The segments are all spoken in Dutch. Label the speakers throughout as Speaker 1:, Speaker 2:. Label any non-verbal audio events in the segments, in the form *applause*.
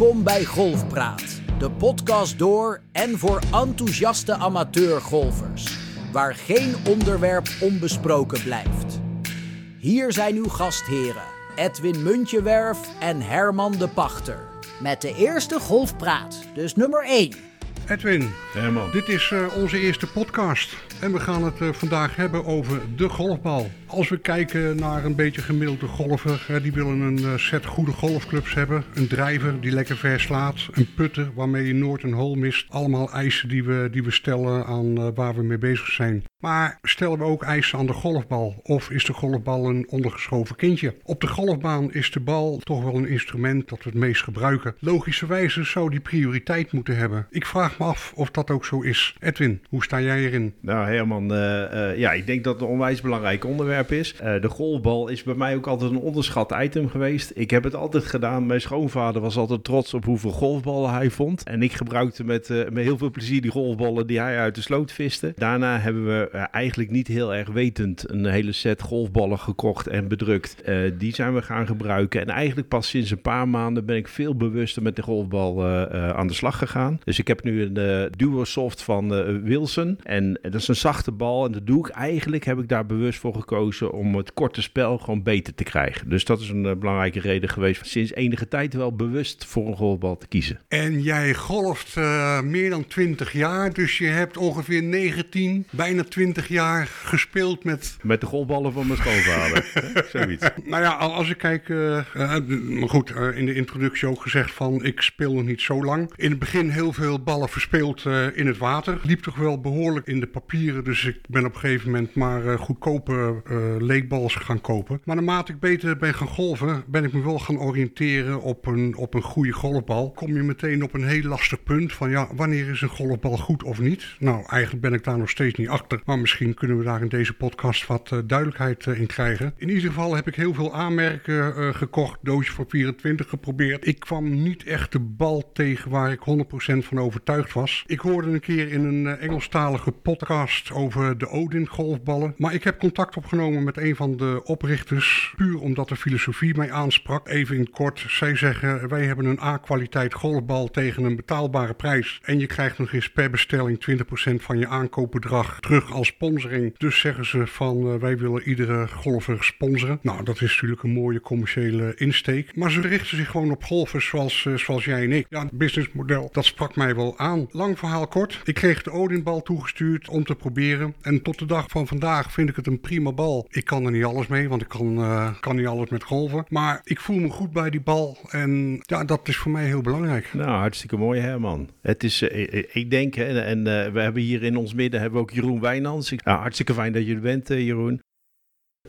Speaker 1: Welkom bij Golfpraat, de podcast door en voor enthousiaste amateurgolfers, waar geen onderwerp onbesproken blijft. Hier zijn uw gastheren, Edwin Muntjewerf en Herman de Pachter. Met de eerste Golfpraat, dus nummer 1.
Speaker 2: Edwin,
Speaker 3: Herman.
Speaker 2: dit is eh, onze eerste podcast. En we gaan het eh, vandaag hebben over de golfbal. Als we kijken naar een beetje gemiddelde golfer, die willen een eh, set goede golfclubs hebben. Een drijver die lekker ver slaat. Een putter waarmee je nooit een hole mist. Allemaal eisen die we, die we stellen aan eh, waar we mee bezig zijn. Maar stellen we ook eisen aan de golfbal? Of is de golfbal een ondergeschoven kindje? Op de golfbaan is de bal toch wel een instrument dat we het meest gebruiken. Logischerwijze zou die prioriteit moeten hebben. Ik vraag me af of dat ook zo is. Edwin, hoe sta jij erin?
Speaker 3: Nou Herman, eh, eh, ja, ik denk dat het een onwijs belangrijk onderwerp is. Eh, de golfbal is bij mij ook altijd een onderschat item geweest. Ik heb het altijd gedaan. Mijn schoonvader was altijd trots op hoeveel golfballen hij vond. En ik gebruikte met, met heel veel plezier die golfballen die hij uit de sloot viste. Daarna hebben we eigenlijk niet heel erg wetend een hele set golfballen gekocht en bedrukt. Die zijn we gaan gebruiken. En eigenlijk pas sinds een paar maanden ben ik veel bewuster met de golfbal aan de slag gegaan. Dus ik heb nu een eh, Duo Soft van Wilson. En dat is een zachte bal. En dat doe ik eigenlijk, heb ik daar bewust voor gekozen om het korte spel gewoon beter te krijgen. Dus dat is een eh, belangrijke reden geweest. Sinds enige tijd wel bewust voor een golfbal te kiezen.
Speaker 2: En jij golft eh, meer dan 20 jaar, dus je hebt ongeveer 19, bijna 20 jaar gespeeld met.
Speaker 3: Met de golfballen van mijn schoonvader. *laughs* Zoiets.
Speaker 2: Nou ja, als ik kijk, eh, maar goed, in de introductie ook gezegd van ik speel nog niet zo lang. In het begin heel veel ballen verspeeld in het water. Liep toch wel behoorlijk in de dus ik ben op een gegeven moment maar eh, goedkope eh leekballs gaan kopen. Maar naarmate ik beter ben gaan golven, ben ik me wel gaan oriënteren op een, op een goede golfbal. Kom je meteen op een heel lastig punt van ja, wanneer is een golfbal goed of niet? Nou, eigenlijk ben ik daar nog steeds niet achter, maar misschien kunnen we daar in deze podcast wat eh, duidelijkheid in krijgen. In ieder geval heb ik heel veel aanmerken gekocht, doosje voor 24 geprobeerd. Ik kwam niet echt de bal tegen waar ik 100% van overtuigd was. Ik hoorde een keer in een Engelstalige podcast over de Odin golfballen, maar ik heb contact opgenomen met een van de oprichters, puur omdat de filosofie mij aansprak. Even in kort, zij zeggen wij hebben een A-kwaliteit golfbal tegen een betaalbare prijs en je krijgt nog eens per bestelling 20% van je aankoopbedrag terug als sponsoring. Dus zeggen ze van eh, wij willen iedere golfer sponsoren. Nou, dat is natuurlijk een mooie commerciële insteek. Maar ze richten zich gewoon op golfers zoals, eh, zoals jij en ik. Ja, het businessmodel, dat sprak mij wel aan. Lang verhaal kort. Ik kreeg de Odinbal toegestuurd om te proberen. En tot de dag van vandaag vind ik het een prima bal. Ik kan er niet alles mee, want ik kan, eh, kan niet alles met golven. Maar ik voel me goed bij die bal. En ja, dat is voor mij heel belangrijk.
Speaker 3: Nou, hartstikke mooi Herman. Het is, eh, eh, ik denk, hè, en we hebben hier in ons midden hebben we ook Jeroen Wijnands. Ik- hartstikke fijn dat je er bent, Jeroen.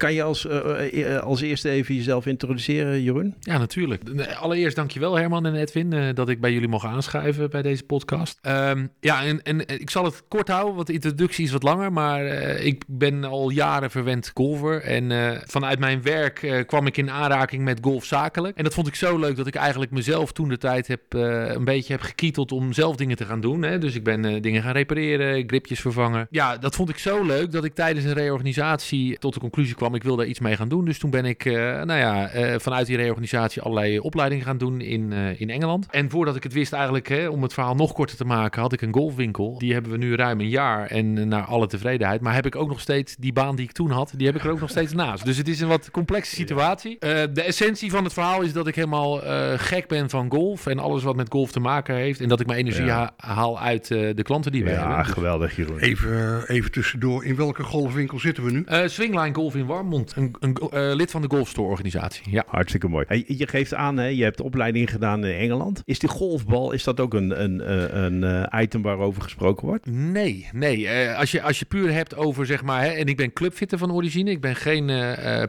Speaker 3: Kan je als, eh, eh, als eerste even jezelf introduceren, Jeroen?
Speaker 4: Ja, natuurlijk. Allereerst dankjewel Herman en Edwin eh, dat ik bij jullie mocht aanschuiven bij deze podcast. Ehm, ja, en, en ik zal het kort houden, want de introductie is wat langer. Maar eh, ik ben al jaren verwend golfer. En eh, vanuit mijn werk eh, kwam ik in aanraking met golf zakelijk. En dat vond ik zo leuk dat ik eigenlijk mezelf toen de tijd heb, eh, een beetje heb gekieteld om zelf dingen te gaan doen. Hè? Dus ik ben eh, dingen gaan repareren, gripjes vervangen. Ja, dat vond ik zo leuk dat ik tijdens een reorganisatie tot de conclusie kwam, ik wil daar iets mee gaan doen. Dus toen ben ik, eh, nou ja, eh, vanuit die reorganisatie allerlei opleidingen gaan doen in, eh, in Engeland. En voordat ik het wist eigenlijk, hè, om het verhaal nog korter te maken, had ik een golfwinkel. Die hebben we nu ruim een jaar en naar alle tevredenheid. Maar heb ik ook nog steeds die baan die ik toen had, die heb ik er ook nog steeds naast. Dus het is een wat complexe situatie. Eh, de essentie van het verhaal is dat ik helemaal eh, gek ben van golf en alles wat met golf te maken heeft. En dat ik mijn energie
Speaker 3: Ja.
Speaker 4: ha- haal uit eh, de klanten die we hebben.
Speaker 3: Ja, geweldig, Jeroen.
Speaker 2: Even, even tussendoor, in welke golfwinkel zitten we nu?
Speaker 4: Eh, Swingline Golf in Warmond, een, een eh, lid van de Golfstore organisatie. Ja.
Speaker 3: Hartstikke mooi. Hey, je geeft aan, hè, je hebt de opleiding gedaan in Engeland. Is die golfbal, is dat ook een, een, eh, een, eh, item waarover gesproken wordt?
Speaker 4: Nee, nee. Als, je, als je puur hebt over, zeg maar, hè, en ik ben clubfitter van origine. Ik ben geen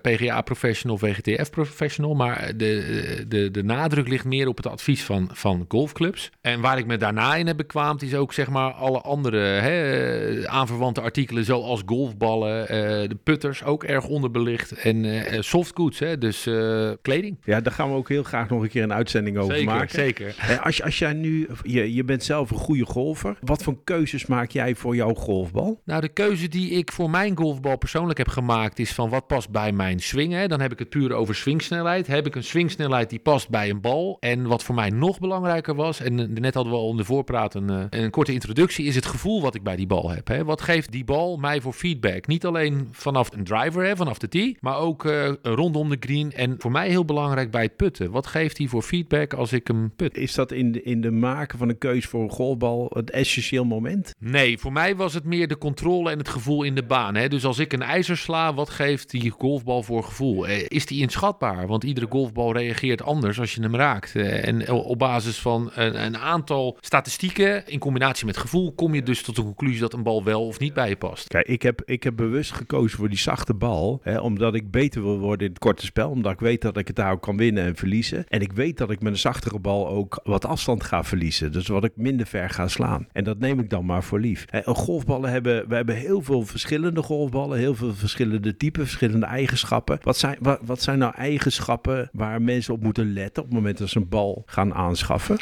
Speaker 4: PGA-professional of WGTF-professional, maar de, de, de nadruk ligt meer op het advies van, van golfclubs. En waar ik me daarna in heb bekwaamd, is ook, zeg maar, alle andere hè, aanverwante artikelen, zoals golfballen, de putters, ook erg onderbelicht. En uh, softgoods, hè, dus uh, kleding.
Speaker 3: Ja, daar gaan we ook heel graag nog een keer een uitzending over
Speaker 4: zeker,
Speaker 3: maken.
Speaker 4: Zeker,
Speaker 3: als, als jij nu, je, je bent zelf een goede golfer. Wat voor keuzes maak jij voor jouw golfbal?
Speaker 4: Nou, de keuze die ik voor mijn golfbal persoonlijk heb gemaakt is van wat past bij mijn swing. Hè? Dan heb ik het puur over swingsnelheid. Heb ik een swingsnelheid die past bij een bal. En wat voor mij nog belangrijker was, en net hadden we al in de voorpraat een, een korte introductie, is het gevoel wat ik bij die bal heb. Hè? Wat geeft die bal mij voor feedback? Niet alleen vanaf een driver, hè, vanaf de tee, maar ook uh, rondom de green. En voor mij heel belangrijk bij het putten. Wat geeft hij voor feedback als ik hem put?
Speaker 3: Is dat in de, in de maken van een keuze voor een golfbal het essentieel moment?
Speaker 4: Nee, voor mij was het meer de controle en het gevoel in de baan. Hè? Dus als ik een ijzer sla, wat geeft die golfbal voor gevoel? Eh, is die inschatbaar? Want iedere golfbal reageert anders als je hem raakt. Eh, en op basis van een, een aantal statistieken in combinatie met gevoel kom je dus tot de conclusie dat een bal wel of niet bij je past.
Speaker 3: Kijk, ik heb, ik heb bewust gekozen voor die zachte bal, omdat ik beter wil worden in het korte spel. Omdat ik weet dat ik het daar ook kan winnen en verliezen. En ik weet dat ik met een zachtere bal ook wat afstand ga verliezen. Dus wat ik minder ver ga slaan. En dat neem ik dan maar voor lief. Golfballen hebben, we hebben heel veel verschillende golfballen, heel veel verschillende typen, verschillende eigenschappen. Wat zijn, wat, wat zijn nou eigenschappen waar mensen op moeten letten op het moment dat ze een bal gaan aanschaffen?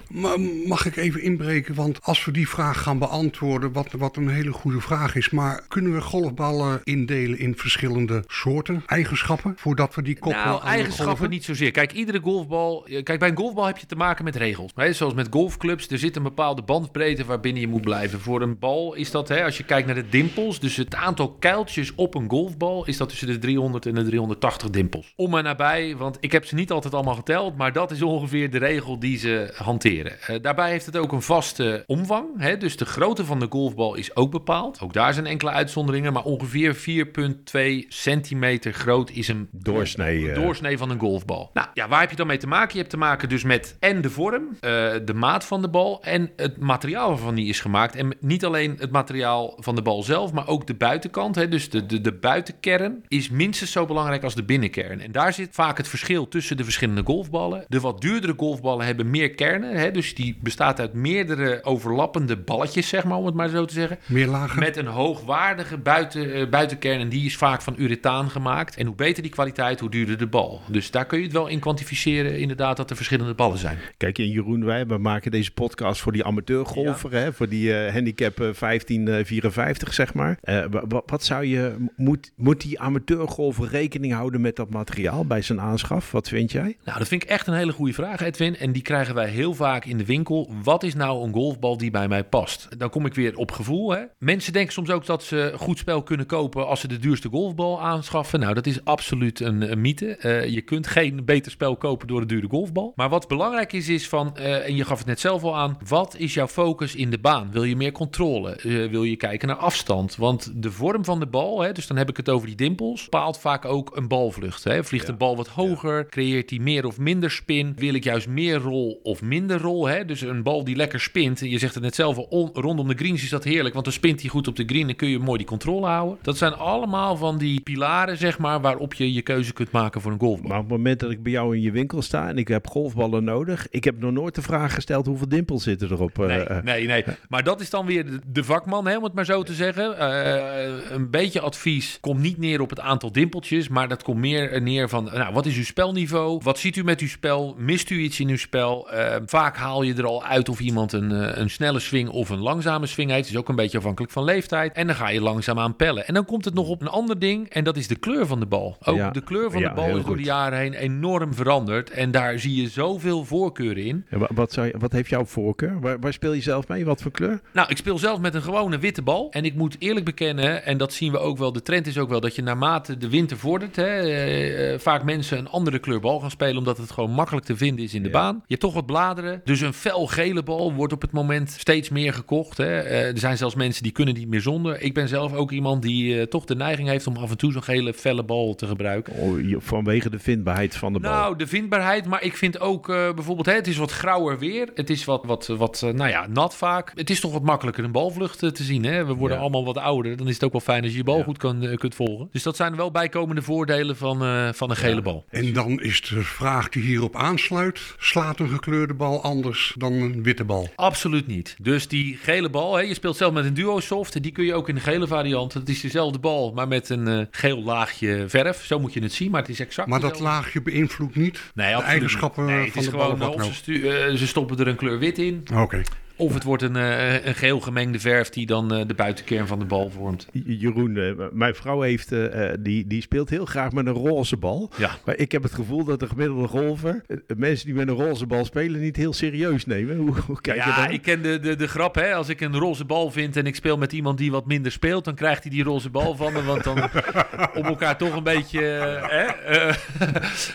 Speaker 2: Mag ik even inbreken? Want als we die vraag gaan beantwoorden, wat, wat een hele goede vraag is. Maar kunnen we golfballen indelen in verschillende soorten, eigenschappen, voordat we die koppelen
Speaker 4: Nou, eigenschappen niet zozeer. Kijk, iedere golfbal... Kijk, bij een golfbal heb je te maken met regels. Hè? Zoals met golfclubs, er zit een bepaalde bandbreedte waarbinnen je moet blijven. Voor een bal is dat, hè, als je kijkt naar de dimpels, dus het aantal kuiltjes op een golfbal, is dat tussen de 300 en de 380 dimpels. Om en nabij, want ik heb ze niet altijd allemaal geteld, maar dat is ongeveer de regel die ze hanteren. Uh, daarbij heeft het ook een vaste omvang. Hè? Dus de grootte van de golfbal is ook bepaald. Ook daar zijn enkele uitzonderingen, maar ongeveer 4,2 centimeter groot is een
Speaker 3: doorsnee,
Speaker 4: uh... doorsnee van een golfbal. Nou ja, waar heb je dan mee te maken? Je hebt te maken dus met en de vorm, uh, de maat van de bal en het materiaal waarvan die is gemaakt. En niet alleen het materiaal van de bal zelf, maar ook de buitenkant. Hè? Dus de, de, de buitenkern is minstens zo belangrijk als de binnenkern. En daar zit vaak het verschil tussen de verschillende golfballen. De wat duurdere golfballen hebben meer kernen. Hè? Dus die bestaat uit meerdere overlappende balletjes, zeg maar, om het maar zo te zeggen.
Speaker 2: Meer lagen.
Speaker 4: Met een hoogwaardige buiten, uh, buitenkern. En die is vaak van urethaan gemaakt. En hoe beter die kwaliteit, hoe duurder de bal. Dus daar kun je het wel in kwantificeren, inderdaad, dat er verschillende ballen zijn.
Speaker 3: Kijk, in Jeroen, wij we maken deze podcast voor die amateurgolfer, ja. hè? voor die uh, handicap 1554, zeg maar. Uh, wat zou je, moet, moet die amateurgolfer rekening houden met dat materiaal bij zijn aanschaf? Wat vind jij?
Speaker 4: Nou, dat vind ik echt een hele goede vraag, Edwin. En die krijgen wij heel vaak in de winkel. Wat is nou een golfbal die bij mij past? Dan kom ik weer op gevoel. Hè? Mensen denken soms ook dat ze goed spel kunnen kopen als ze de duurste golfbal aanschaffen. Nou, dat is absoluut een, een mythe. Uh, je kunt geen beter spel kopen door een dure golfbal. Maar wat belangrijk is, is van, uh, en je gaf het net zelf al aan, wat is jouw focus in de baan? Wil je meer controle? Uh, wil je kijken naar afstand? Want de vorm van de bal, hè, dus dan heb ik het over die dimpels, bepaalt vaak ook een balvlucht. Hè? Vliegt ja. een bal wat hoger? Ja. Creëert die meer of minder spin? Wil ik juist meer rol of minder rol? Hè? Dus een bal die lekker spint, je zegt het net zelf al, on, rondom de greens is dat heerlijk, want dan spint hij goed op de green en kun je mooi die controle houden. Dat zijn allemaal van die pilaren, zeg maar, waarop je je keuze kunt maken voor een golfbal.
Speaker 3: Maar op het moment dat ik bij jou in je winkel sta en ik heb golfballen nodig, ik heb nog nooit de vraag gesteld hoeveel dimpels zitten erop. Uh,
Speaker 4: nee, nee, nee. Maar dat is dan weer de, de vakman, hè, om het maar zo te zeggen. Uh, een beetje advies komt niet neer op het aantal dimpeltjes, maar dat komt meer neer van, nou, wat is uw spelniveau? Wat ziet u met uw spel? Mist u iets in uw spel? Uh, vaak haal je er al uit of iemand een, een snelle swing of een langzame swing heeft. Dat is ook een beetje afhankelijk van leeftijd. En dan ga je langzaam aan pellen. En dan komt het nog op een ander ding en dat is de kleur van de bal. Ook ja. de kleur van de bal is door de jaren heen enorm veranderd. En daar zie je zoveel voorkeuren in.
Speaker 3: Wat, zou je, wat heeft jouw voorkeur? Waar, waar speel je zelf mee? Wat voor kleur?
Speaker 4: Nou, ik speel zelf met een gewone witte bal. En ik moet eerlijk bekennen, en dat zien we ook wel, de trend is ook wel dat je naarmate de winter vordert, hè, eh, eh, vaak mensen een andere kleur bal gaan spelen, omdat het gewoon makkelijk te vinden is in de
Speaker 3: Ja.
Speaker 4: baan. Je hebt toch wat bladeren. Dus een fel gele bal wordt op het moment steeds meer gekocht. Hè. Eh, er zijn zelfs mensen die kunnen niet meer zonder. Ik ben zelf ook iemand die eh, toch de neiging heeft om af en toe zo'n gele felle bal te gebruiken.
Speaker 3: Oh, vanwege de vindbaarheid van de bal.
Speaker 4: Nou, de vindbaarheid, maar ik vind ook eh, bijvoorbeeld, hè, het is wat grauwer weer. Het is wat, wat, wat eh, nou ja, nat vaak. Het is toch wat makkelijker een balvlucht eh, te zien. Hè? We worden
Speaker 3: Ja.
Speaker 4: allemaal wat ouder. Dan is het ook wel fijn als je je bal
Speaker 3: Ja.
Speaker 4: goed kan, kunt volgen. Dus dat zijn wel bijkomende voordelen van, eh, van een gele bal.
Speaker 2: En dan is de vraag die hierop aansluit: slaat een gekleurde bal anders dan een witte bal?
Speaker 4: Absoluut niet. Dus die gele bal, hè, je speelt zelf met een duo soft. Die kun je ook in de gele variant. Het is dezelfde bal, maar met een eh, geel laagje verf. Zo moet je het zien, maar het is exact
Speaker 2: Maar dat laagje beïnvloedt niet
Speaker 4: Nee,
Speaker 2: de eigenschappen.
Speaker 4: Nee,
Speaker 2: van de
Speaker 4: gewoon, ze,
Speaker 2: nou?
Speaker 4: stu- eh, ze stoppen er een kleur wit in.
Speaker 2: Oké.
Speaker 4: Of het wordt een, eh, een geel gemengde verf die dan eh, de buitenkern van de bal vormt.
Speaker 3: Jeroen, eh, mijn vrouw heeft, die, die speelt heel graag met een roze bal.
Speaker 4: Ja.
Speaker 3: Maar ik heb het gevoel dat de gemiddelde golfer mensen die met een roze bal spelen niet heel serieus nemen. Hoe, hoe kijk je
Speaker 4: ja,
Speaker 3: daar?
Speaker 4: ik ken de, de, de grap, hè. Als ik een roze bal vind en ik speel met iemand die wat minder speelt, dan krijgt hij die roze bal van me. Want dan *laughs* om elkaar toch een beetje... hè,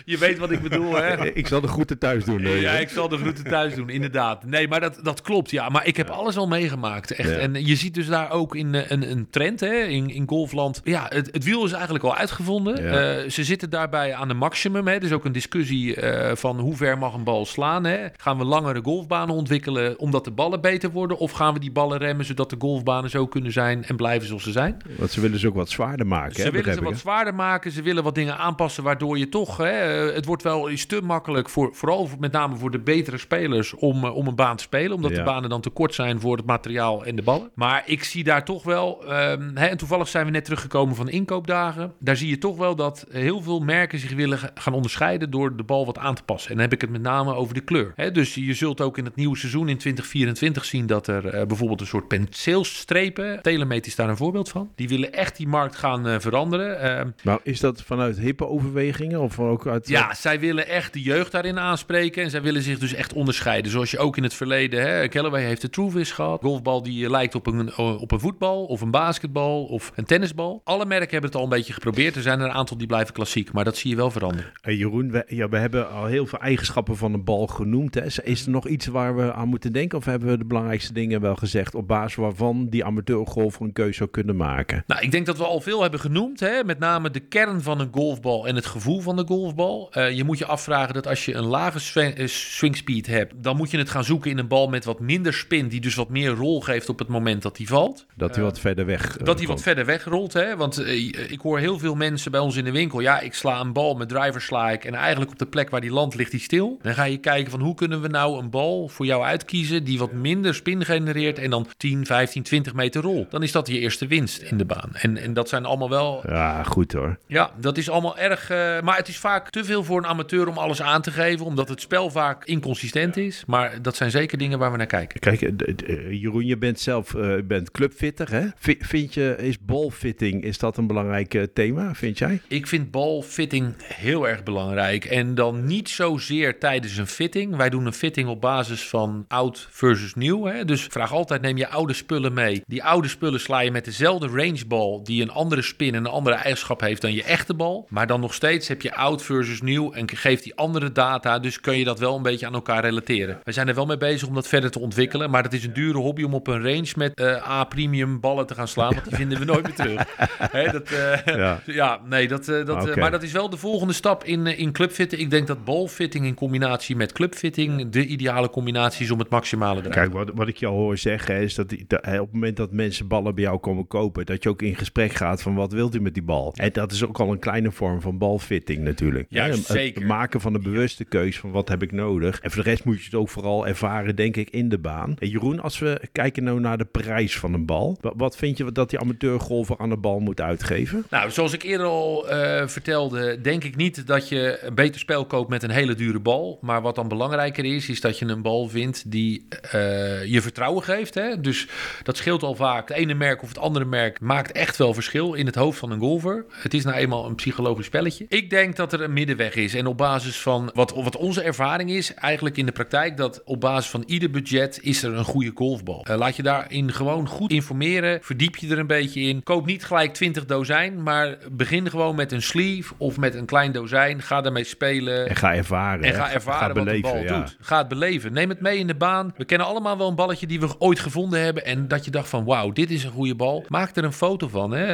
Speaker 4: *laughs* je weet wat ik bedoel, hè.
Speaker 3: Ik zal de groeten thuis doen.
Speaker 4: Ja, ik zal de groeten thuis doen, inderdaad. Nee, maar dat, dat klopt, ja. Maar ik heb alles al meegemaakt, echt.
Speaker 3: Ja.
Speaker 4: En je ziet dus daar ook in eh, een, een trend, hè, in, in golfland. Ja, het, het wiel is eigenlijk al uitgevonden.
Speaker 3: Ja.
Speaker 4: Eh, ze zitten daarbij aan een maximum, hè. Er is ook een discussie eh, van hoe ver mag een bal slaan, hè. Gaan we langere golfbanen ontwikkelen omdat de ballen beter worden? Of gaan we die ballen remmen zodat de golfbanen zo kunnen zijn en blijven zoals ze zijn?
Speaker 3: Want ze willen ze ook wat zwaarder maken.
Speaker 4: Ze
Speaker 3: hè,
Speaker 4: willen ze wat zwaarder maken. Ze willen wat dingen aanpassen, waardoor je toch... Hè, het wordt wel eens te makkelijk, voor, vooral voor- met name voor de betere spelers... om, om een baan te spelen. Omdat de dan te kort zijn voor het materiaal en de ballen. Maar ik zie daar toch wel... ehm, hè, en toevallig zijn we net teruggekomen van de inkoopdagen. Daar zie je toch wel dat heel veel merken zich willen ga- gaan onderscheiden... door de bal wat aan te passen. En dan heb ik het met name over de kleur. Hè, dus je zult ook in het nieuwe seizoen in 2024 zien... dat er eh, bijvoorbeeld een soort penseelstrepen... Telemet is daar een voorbeeld van. Die willen echt die markt gaan eh, veranderen. Ehm,
Speaker 3: Maar is dat vanuit hippe overwegingen of ook uit...
Speaker 4: ja, zij willen echt de jeugd daarin aanspreken. En zij willen zich dus echt onderscheiden. Zoals je ook in het verleden... Hè, Heeft de Truvis gehad. Golfbal die eh, lijkt op een, op een voetbal of een basketbal of een tennisbal. Alle merken hebben het al een beetje geprobeerd. Er zijn er een aantal die blijven klassiek. Maar dat zie je wel veranderen.
Speaker 3: Hey Jeroen, we, ja, we hebben al heel veel eigenschappen van een bal genoemd. Hè. Is- er nog iets waar we aan moeten denken? Of hebben we de belangrijkste dingen wel gezegd... op basis waarvan die amateurgolfer een keuze zou kunnen maken?
Speaker 4: Nou, ik denk dat we al veel hebben genoemd. Hè? Met name de kern van een golfbal en het gevoel van de golfbal. Eh, je moet je afvragen dat als je een lage swing, eh, swing speed hebt... dan moet je het gaan zoeken in een bal met wat minder spin... die dus wat meer rol geeft op het moment dat die valt.
Speaker 3: Dat hij wat verder weg eh,
Speaker 4: Dat hij wat verder wegrolt. Hè? Want eh, ik hoor heel veel mensen bij ons in de winkel. Ja, ik sla een bal met driver sla ik. En eigenlijk op de plek waar die landt ligt die stil. Dan ga je kijken van hoe kunnen we nou een bal voor jou uitkiezen. Die wat minder spin genereert. En dan 10, 15, 20 meter rol. Dan is dat je eerste winst in de baan. En, en dat zijn allemaal wel
Speaker 3: Ja, goed hoor.
Speaker 4: ja, dat is allemaal erg. eh, maar het is vaak te veel voor een amateur om alles aan te geven. Omdat het spel vaak inconsistent is. Maar dat zijn zeker dingen waar we naar kijken.
Speaker 3: Kijk, eh, eh, Jeroen, je bent zelf eh, bent clubfitter, hè? Vind je, is balfitting, is dat een belangrijk thema, vind jij?
Speaker 4: Ik vind balfitting heel erg belangrijk. En dan niet zozeer tijdens een fitting. Wij doen een fitting op basis van oud versus nieuw. Hè? Dus vraag altijd, neem je oude spullen mee. Die oude spullen sla je met dezelfde rangebal... die een andere spin en een andere eigenschap heeft dan je echte bal. Maar dan nog steeds heb je oud versus nieuw... en geeft die andere data. Dus kun je dat wel een beetje aan elkaar relateren. We zijn er wel mee bezig om dat verder te ontwikkelen. Maar het is een dure hobby om op een range met eh, A-premium ballen te gaan slaan. Want die vinden we nooit meer terug. *laughs* Hè, dat, eh,
Speaker 3: Ja. *laughs*
Speaker 4: ja, nee, dat, eh, dat, maar dat is wel de volgende stap in, in clubfitting. Ik denk dat balfitting in combinatie met clubfitting de ideale combinatie is om het maximale eruit.
Speaker 3: Kijk, wat, wat ik jou hoor zeggen is dat, die- dat, op het moment dat mensen ballen bij jou komen kopen, dat je ook in gesprek gaat van wat wilt u met die bal. En dat is ook al een kleine vorm van balfitting natuurlijk.
Speaker 4: Juist,
Speaker 3: het-
Speaker 4: zeker.
Speaker 3: Het maken van een bewuste keus van wat heb ik nodig. En voor de rest moet je het ook vooral ervaren, denk ik, in de En Jeroen, als we kijken nou naar de prijs van een bal, wat, wat vind je dat die amateurgolfer aan de bal moet uitgeven?
Speaker 4: Nou, zoals ik eerder al eh, vertelde, denk ik niet dat je een beter spel koopt met een hele dure bal. Maar wat dan belangrijker is, is dat je een bal vindt die eh, je vertrouwen geeft. Hè? Dus dat scheelt al vaak. Het ene merk of het andere merk maakt echt wel verschil in het hoofd van een golfer. Het is nou eenmaal een psychologisch spelletje. Ik denk dat er een middenweg is. En op basis van wat, wat onze ervaring is, eigenlijk in de praktijk, dat op basis van ieder budget is er een goede golfbal. Eh, laat je daarin gewoon goed informeren. Verdiep je er een beetje in. Koop niet gelijk 20 dozijn, maar begin gewoon met een sleeve of met een klein dozijn. Ga daarmee spelen.
Speaker 3: En ga ervaren.
Speaker 4: En ga ervaren wat
Speaker 3: beleven,
Speaker 4: de bal
Speaker 3: ja.
Speaker 4: doet. Ga het beleven. Neem het mee in de baan. We kennen allemaal wel een balletje die we ooit gevonden hebben. En dat je dacht van wauw, dit is een goede bal. Maak er een foto van. Hè?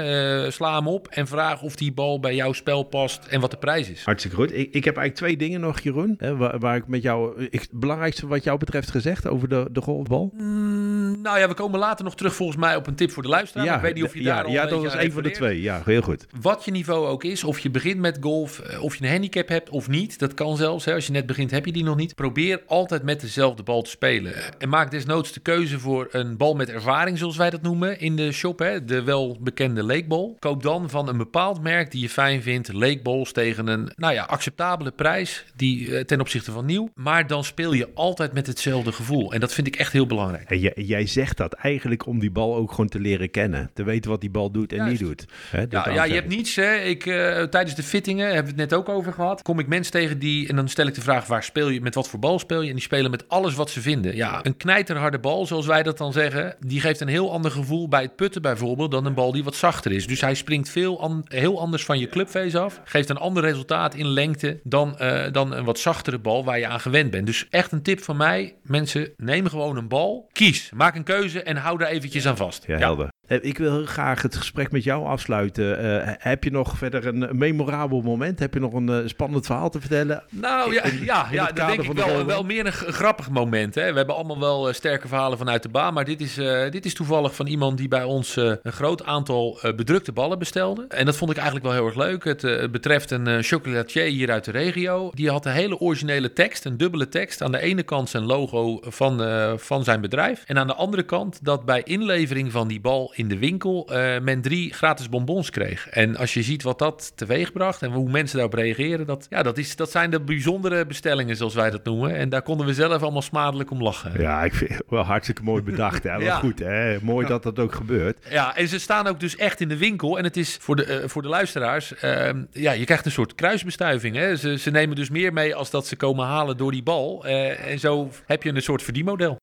Speaker 4: Eh, sla hem op en vraag of die bal bij jouw spel past en wat de prijs is.
Speaker 3: Hartstikke goed. Ik, ik heb eigenlijk twee dingen nog, Jeroen. Hè, waar, waar ik met jou. Ik, het belangrijkste wat jou betreft gezegd over de, de golfbal.
Speaker 4: Nou ja, we komen later nog terug volgens mij op een tip voor de luisteraar. maar ik weet niet of je
Speaker 3: ja,
Speaker 4: daar al
Speaker 3: Ja,
Speaker 4: een
Speaker 3: dat was een van de twee. Ja, heel goed.
Speaker 4: Wat je niveau ook is, of je begint met golf, eh, of je een handicap hebt of niet, dat kan zelfs. Hè. Als je net begint, heb je die nog niet. Probeer altijd met dezelfde bal te spelen. En maak desnoods de keuze voor een bal met ervaring, zoals wij dat noemen in de shop. Hè. De welbekende leekbal. Koop dan van een bepaald merk die je fijn vindt, leekballs tegen een nou ja, acceptabele prijs die, eh, ten opzichte van nieuw. Maar dan speel je altijd met hetzelfde gevoel. En dat vind ik echt heel belangrijk.
Speaker 3: En jij, jij zegt dat eigenlijk om die bal ook gewoon te leren kennen. Te weten wat die bal doet en
Speaker 4: Juist.
Speaker 3: niet doet. Hè, dus
Speaker 4: Ja, ja, je hebt niets. Hè. Ik, eh, tijdens de fittingen hebben we het net ook over gehad. Kom ik mensen tegen die. En dan stel ik de vraag: waar speel je? Met wat voor bal speel je? En die spelen met alles wat ze vinden. Ja, een knijterharde bal, zoals wij dat dan zeggen. Die geeft een heel ander gevoel bij het putten bijvoorbeeld. dan een bal die wat zachter is. Dus hij springt veel an- heel anders van je clubface af. Geeft een ander resultaat in lengte. dan, eh, dan een wat zachtere bal waar je aan gewend bent. Dus echt een tip van mij: mensen, neem gewoon een bal. Kies. Maak een keuze en hou daar eventjes aan vast.
Speaker 3: Ja, helder. Ik wil heel graag het gesprek met jou afsluiten. Eh, heb je nog verder een memorabel moment? Heb je nog een eh, spannend verhaal te vertellen?
Speaker 4: Nou ja,
Speaker 3: In- in
Speaker 4: ja, ja dat denk ik wel, wel meer een grappig moment. Hè. We hebben allemaal wel eh, sterke verhalen vanuit de baan. Maar dit is, dit is toevallig van iemand die bij ons een groot aantal bedrukte ballen bestelde. En dat vond ik eigenlijk wel heel erg leuk. Het betreft een chocolatier hier uit de regio. Die had een hele originele tekst, een dubbele tekst. Aan de ene kant zijn logo van, van zijn bedrijf. En aan de andere kant dat bij inlevering van die bal in de winkel eh, men drie gratis bonbons kreeg. En als je ziet wat dat teweegbracht en hoe mensen daarop reageren, dat, ja, dat, is, dat zijn de bijzondere bestellingen zoals wij dat noemen. En daar konden we zelf allemaal smadelijk om lachen.
Speaker 3: Ja, ik vind het wel hartstikke mooi bedacht. Hè? *laughs* Wel
Speaker 4: Ja.
Speaker 3: goed, hè? Mooi dat dat ook gebeurt.
Speaker 4: Ja, en ze staan ook dus echt in de winkel. En het is voor de, eh, voor de luisteraars, ehm, ja, je krijgt een soort kruisbestuiving. Hè? Ze, ze nemen dus meer mee als dat ze komen halen door die bal. Eh, en zo heb je een soort verdienmodel.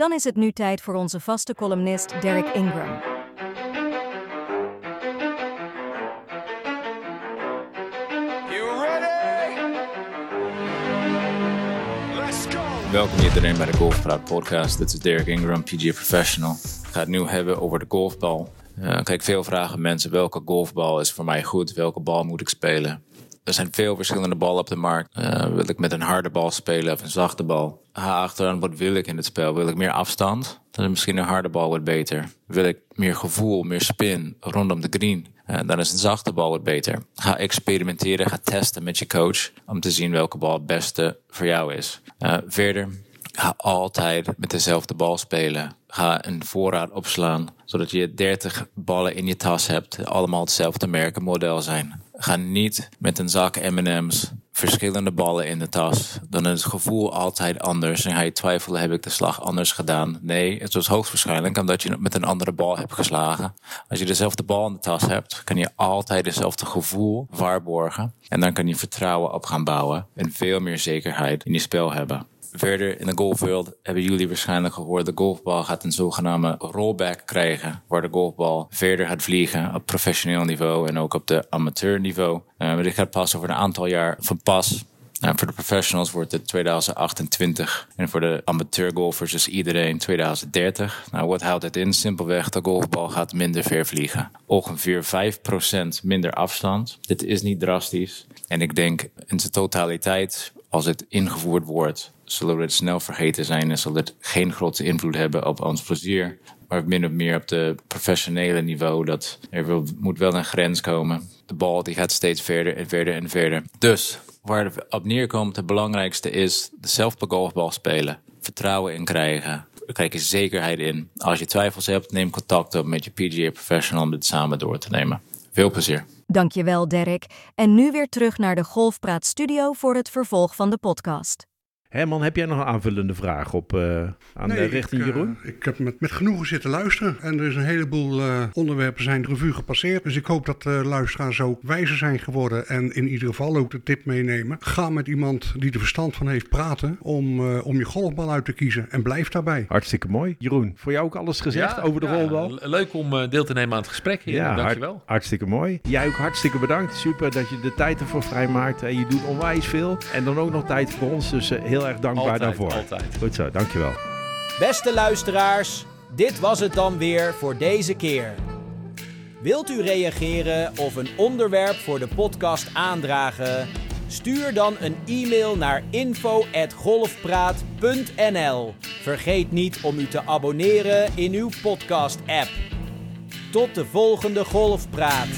Speaker 5: Dan is het nu tijd voor onze vaste columnist Derek Ingram.
Speaker 6: You ready? Let's go.
Speaker 7: Welkom iedereen bij de Golfpraat podcast. Dit is Derek Ingram, PGA Professional. Ik ga het nu hebben over de golfbal. Eh, kijk, veel vragen mensen welke golfbal is voor mij goed, welke bal moet ik spelen. Er zijn veel verschillende ballen op de markt. Eh, wil ik met een harde bal spelen of een zachte bal? Ga achteraan, wat wil ik in het spel? Wil ik meer afstand? Dan is misschien een harde bal wat beter. Wil ik meer gevoel, meer spin rondom de green? Eh, dan is een zachte bal wat beter. Ga experimenteren, ga testen met je coach om te zien welke bal het beste voor jou is. Eh, verder, ga altijd met dezelfde bal spelen. Ga een voorraad opslaan, zodat je 30 ballen in je tas hebt, allemaal hetzelfde merk model zijn. Ga niet met een zak M&M's verschillende ballen in de tas. Dan is het gevoel altijd anders. En ga je twijfelen, heb ik de slag anders gedaan? Nee, het was hoogstwaarschijnlijk omdat je met een andere bal hebt geslagen. Als je dezelfde bal in de tas hebt, kan je altijd dezelfde gevoel waarborgen. En dan kan je vertrouwen op gaan bouwen. En veel meer zekerheid in je spel hebben. Verder in de golfwereld hebben jullie waarschijnlijk gehoord... de golfbal gaat een zogenaamde rollback krijgen... waar de golfbal verder gaat vliegen op professioneel niveau... en ook op de amateurniveau. Uh, dit gaat pas over een aantal jaar van pas... Nou, voor de professionals wordt het 2028 en voor de amateurgolfers is iedereen 2030. Nou, wat houdt het in? Simpelweg, de golfbal gaat minder ver vliegen. Ongeveer 5% minder afstand. Dit is niet drastisch. En ik denk in zijn totaliteit, als het ingevoerd wordt, zullen we het snel vergeten zijn en zal het geen grote invloed hebben op ons plezier. Maar min of meer op de professionele niveau, dat er moet wel een grens komen. De bal die gaat steeds verder en verder en verder. Dus waar het op neerkomt, het belangrijkste is dezelfde golfbal spelen. Vertrouwen in krijgen. Daar krijg je zekerheid in. Als je twijfels hebt, neem contact op met je PGA professional om dit samen door te nemen. Veel plezier.
Speaker 5: Dankjewel, Derek. En nu weer terug naar de Golfpraat Studio voor het vervolg van de podcast.
Speaker 3: Herman, heb jij nog een aanvullende vraag op, eh, aan de richting
Speaker 2: ik, eh,
Speaker 3: Jeroen?
Speaker 2: ik heb met, met genoegen zitten luisteren. En er is een heleboel eh, onderwerpen zijn de revue gepasseerd. Dus ik hoop dat de luisteraars ook wijzer zijn geworden. En in ieder geval ook de tip meenemen. Ga met iemand die er verstand van heeft praten. Om, eh, om je golfbal uit te kiezen. En blijf daarbij.
Speaker 3: Hartstikke mooi. Jeroen, voor jou ook alles gezegd over de
Speaker 4: ja,
Speaker 3: rolbal?
Speaker 4: le- Leuk om eh, deel te nemen aan het gesprek hier.
Speaker 3: hart-
Speaker 4: Dankjewel.
Speaker 3: hartstikke mooi. Jij ook hartstikke bedankt. Super dat je de tijd ervoor vrijmaakt. En je doet onwijs veel. En dan ook nog tijd voor ons. Dus eh, heel erg dankbaar
Speaker 4: Altijd,
Speaker 3: daarvoor.
Speaker 4: altijd.
Speaker 3: Goed zo, dankjewel.
Speaker 1: Beste luisteraars, dit was het dan weer voor deze keer. Wilt u reageren of een onderwerp voor de podcast aandragen? Stuur dan een e-mail naar info@golfpraat.nl Vergeet niet om u te abonneren in uw podcast-app. Tot de volgende Golfpraat.